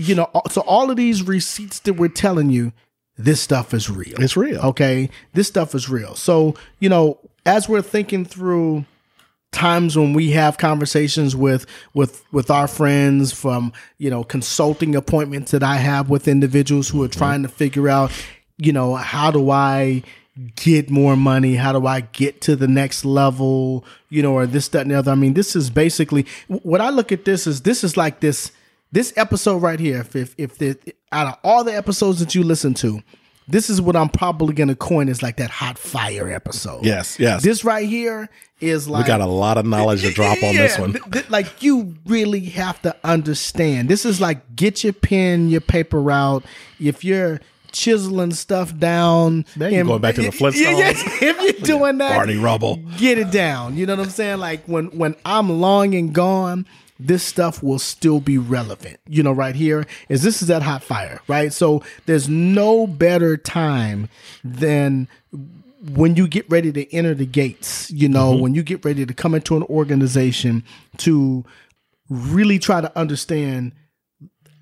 you know, so all of these receipts that we're telling you, this stuff is real. It's real. Okay. This stuff is real. So, you know, as we're thinking through times when we have conversations with with with our friends from, you know, consulting appointments that I have with individuals who are mm-hmm. trying to figure out, you know, how do I get more money? How do I get to the next level? You know, or this, that, and the other. I mean, this is basically what I look at this is this is like this this episode right here. If if if the out of all the episodes that you listen to, this is what I'm probably gonna coin as like that hot fire episode. Yes, yes. This right here is like we got a lot of knowledge to drop on this one. th- th- like you really have to understand. This is like get your pen, your paper out. If you're chiseling stuff down, Now you're and- going back to the Yeah, yeah. Flintstones. If you're doing that, Barney Rubble. get it down. You know what I'm saying? Like when when I'm long and gone, this stuff will still be relevant. You know, right here is this is that hot fire, right? So there's no better time than when you get ready to enter the gates, you know, Mm-hmm. when you get ready to come into an organization to really try to understand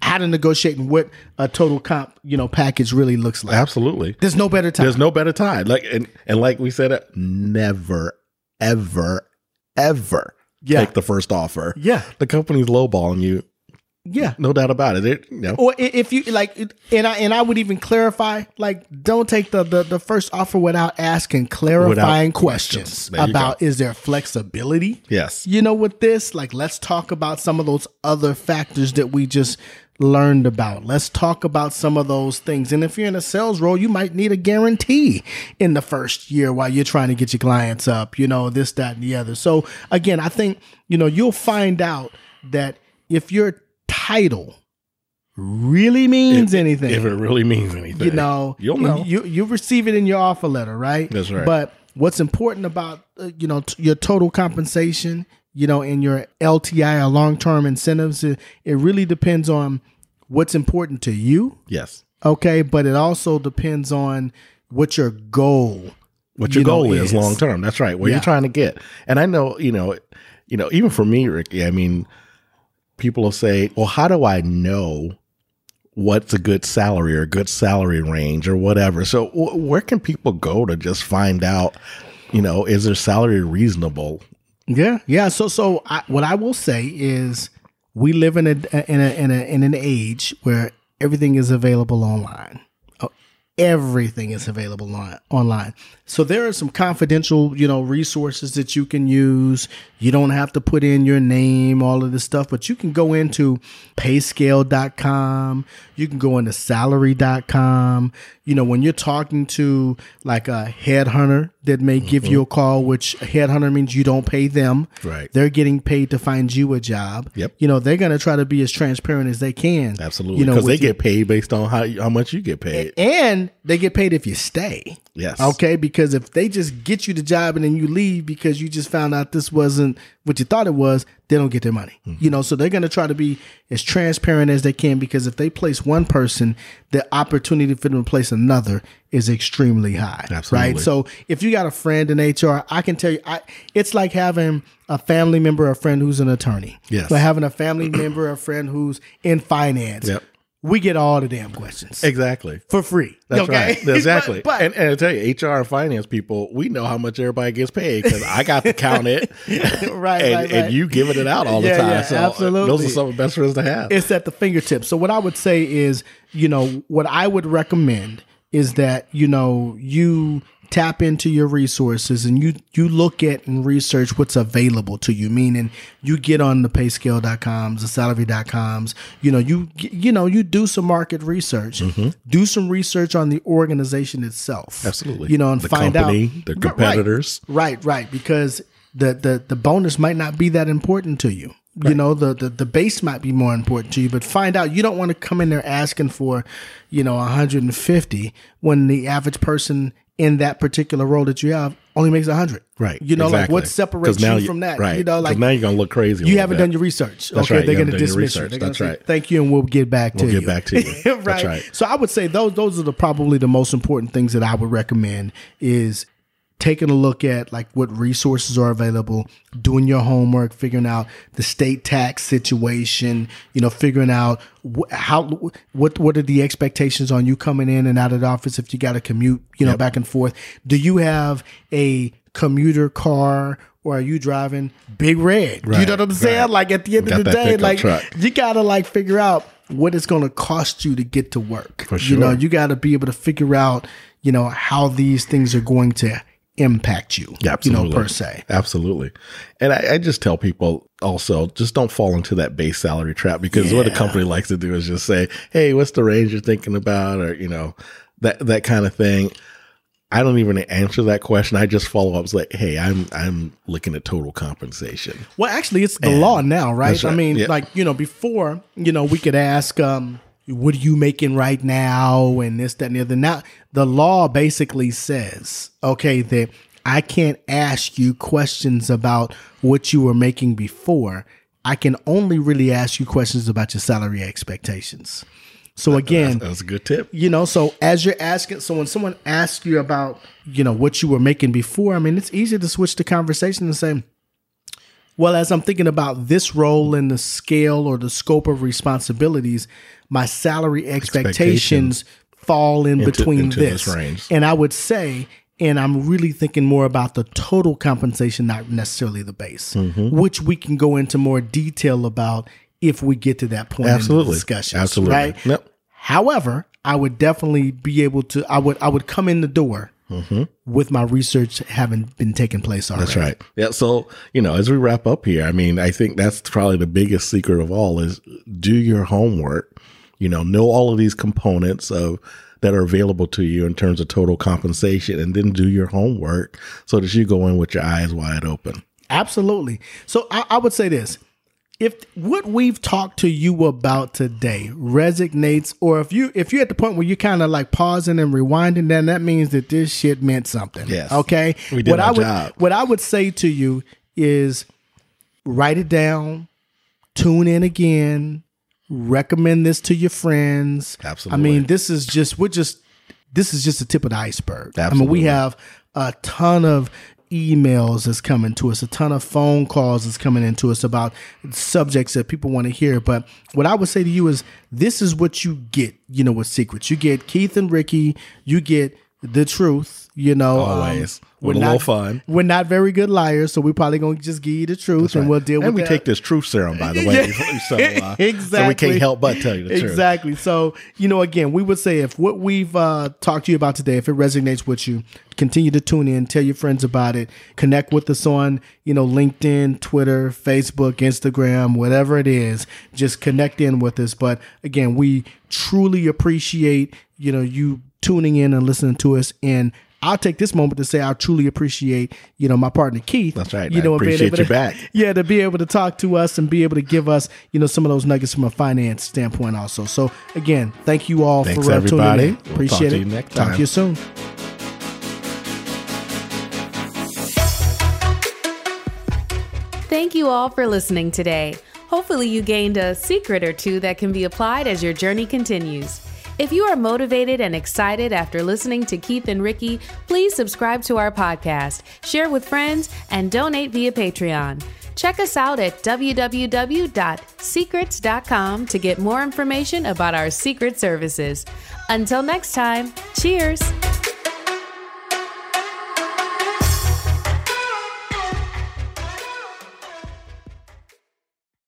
how to negotiate and what a total comp, you know, package really looks like. Absolutely. There's no better time. There's no better time. Like and, and like we said, uh, never, ever, ever Yeah. take the first offer. yeah. The company's lowballing you, Yeah. no doubt about it. It- you know, Or if you like, and I and I would even clarify, like, don't take the the, the first offer without asking clarifying questions, questions. You about is there flexibility? yes, You know, with this, like, let's talk about some of those other factors that we just learned about. Let's talk about some of those things. And if you're in a sales role, you might need a guarantee in the first year while you're trying to get your clients up, you know, this, that, and the other. So again, I think, you know, you'll find out that if your title really means anything, if it really means anything, you know, you'll know. You you receive it in your offer letter, right? That's right. But what's important about uh, you know t- your total compensation, you know, in your LTI or long term incentives, it, it really depends on what's important to you. yes, Okay, but it also depends on what your goal. what your you know, goal is, long term. That's right. What Yeah. you're trying to get. And I know, you know, you know, even for me, Ricky, I mean, people will say, "Well, how do I know what's a good salary or a good salary range or whatever?" So, wh- where can people go to just find out? You know, is their salary reasonable? Yeah, yeah. So, so I, what I will say is, we live in a in a in a in an age where everything is available online. Oh, Everything is available on, online. So there are some confidential, you know, resources that you can use. You don't have to put in your name, all of this stuff, but you can go into payscale.com. You can go into salary.com. You know, when you're talking to like a headhunter that may give you a mm-hmm. call, which a headhunter means you don't pay them. Right. They're getting paid to find you a job. Yep. You know, they're going to try to be as transparent as they can. Absolutely, You know, because they get paid based on how how much you get paid. and they get paid if you stay. Yes. Okay, because if they just get you the job and then you leave because you just found out this wasn't what you thought it was, they don't get their money. Mm-hmm. You know, so they're going to try to be as transparent as they can because if they place one person, the opportunity for them to place another is extremely high. Absolutely. Right. So if you got a friend in HR, I can tell you, I it's like having a family member, or a friend who's an attorney. Yes. Like having a family member, or a friend who's in finance. Yep. We get all the damn questions Exactly. for free. That's okay? right. Exactly. but, but- and, and I tell you, HR and finance people, we know how much everybody gets paid because I got to count it, right, and, right, right. and you giving it out all the time. yeah, so absolutely. those are some of the best friends to have. it's at the fingertips. So what I would say is, you know, what I would recommend is that you know you tap into your resources and you you look at and research what's available to you meaning you get on the payscale.coms the salary.coms you know you you know you do some market research do some research on the organization itself Mm-hmm. Absolutely. you know and the find company, out the Right, competitors. Right, right, because the the the bonus might not be that important to you. You know, the, the the base might be more important to you, but find out you don't want to come in there asking for, you know, 150 when the average person in that particular role that you have only makes 100. Right. You know, like exactly. what 'Cause separates now you from that? Right. You know, like now you're gonna look crazy. you haven't bit. done your research. That's okay, right, they're going to haven't done your dismiss you. They're That's say, right. Thank you, and we'll get back to We'll you. get back to you. right. That's right. So I would say those those are the probably the most important things that I would recommend is taking a look at like what resources are available, doing your homework, figuring out the state tax situation, you know, figuring out wh- how what what are the expectations on you coming in and out of the office if you got to commute, you know, back and forth. Do you have a commuter car or are you driving big red? you know what I'm saying? right. Like at the end of the day, like truck. you gotta like figure out what it's gonna cost you to get to work. For You know, you gotta be able to figure out, you know, how these things are going to impact you. Absolutely. You know, per se. Absolutely. And I, I just tell people also just don't fall into that base salary trap because what a company likes to do is just say, Hey, what's the range you're thinking about? Or, you know, that that kind of thing. I don't even answer that question. I just follow up. It's like, hey, I'm I'm looking at total compensation. Well, actually, it's the law now, right? right. I mean, Yeah. like you know, before you know, we could ask, um, "What are you making right now?" and this, that, and the other. Now, the law basically says, okay, that I can't ask you questions about what you were making before. I can only really ask you questions about your salary expectations. So again, That was a good tip. you know so as you're asking so when someone asks you about you know what you were making before i mean it's easy to switch the conversation and say well as i'm thinking about this role and the scale or the scope of responsibilities my salary expectations, fall in between into this this range. and i would say and i'm really thinking more about the total compensation not necessarily the base Mm-hmm. which we can go into more detail about if we get to that point in the Absolutely. discussion Absolutely. right Yep. However, I would definitely be able to. I would. I would come in the door with my research having been taking place already. Mm-hmm. That's right. Yeah. So, you know, as we wrap up here, I mean, I think that's probably the biggest secret of all is do your homework. You know, know all of these components of that are available to you in terms of total compensation and then do your homework so that you go in with your eyes wide open. Absolutely. So I, I would say this: if what we've talked to you about today resonates, or if you if you're at the point where you're kind of like pausing and rewinding, then that means that this shit meant something. Yes. Okay. We did what our I would job. what I would say to you is write it down, tune in again, recommend this to your friends. Absolutely. I mean, this is just we're just this is just the tip of the iceberg. Absolutely. I mean, we have a ton of emails that's coming to us, a ton of phone calls that's coming into us about subjects that people want to hear. But what I would say to you is this is what you get, you know, with secrets. You get Keith and Ricky, you get the truth, you know. um, Always. we're With a not, little fun. We're not very good liars, so we're probably gonna just give you the truth and we'll deal and with we that. take this truth serum, by the way. so, uh, exactly. so we can't help but tell you the truth. Exactly. So, you know, again, we would say if what we've uh, talked to you about today, if it resonates with you, continue to tune in, tell your friends about it, connect with us on, you know, LinkedIn, Twitter, Facebook, Instagram, whatever it is. Just connect in with us. But again, we truly appreciate, you know, you tuning in and listening to us. And I'll take this moment to say I truly appreciate, you know, my partner Keith. That's right. You I know, being appreciate able you to- back. yeah, to be able to talk to us and be able to give us, you know, some of those nuggets from a finance standpoint also. So again, thank you all Thanks, for uh, everybody. tuning in. We'll talk Appreciate to it. you next Talk to you soon. Thank you all for listening today. Hopefully, you gained a secret or two that can be applied as your journey continues. If you are motivated and excited after listening to Keith and Ricky, please subscribe to our podcast, share with friends, and donate via Patreon. Check us out at www.secrets.com to get more information about our secret services. Until next time, cheers!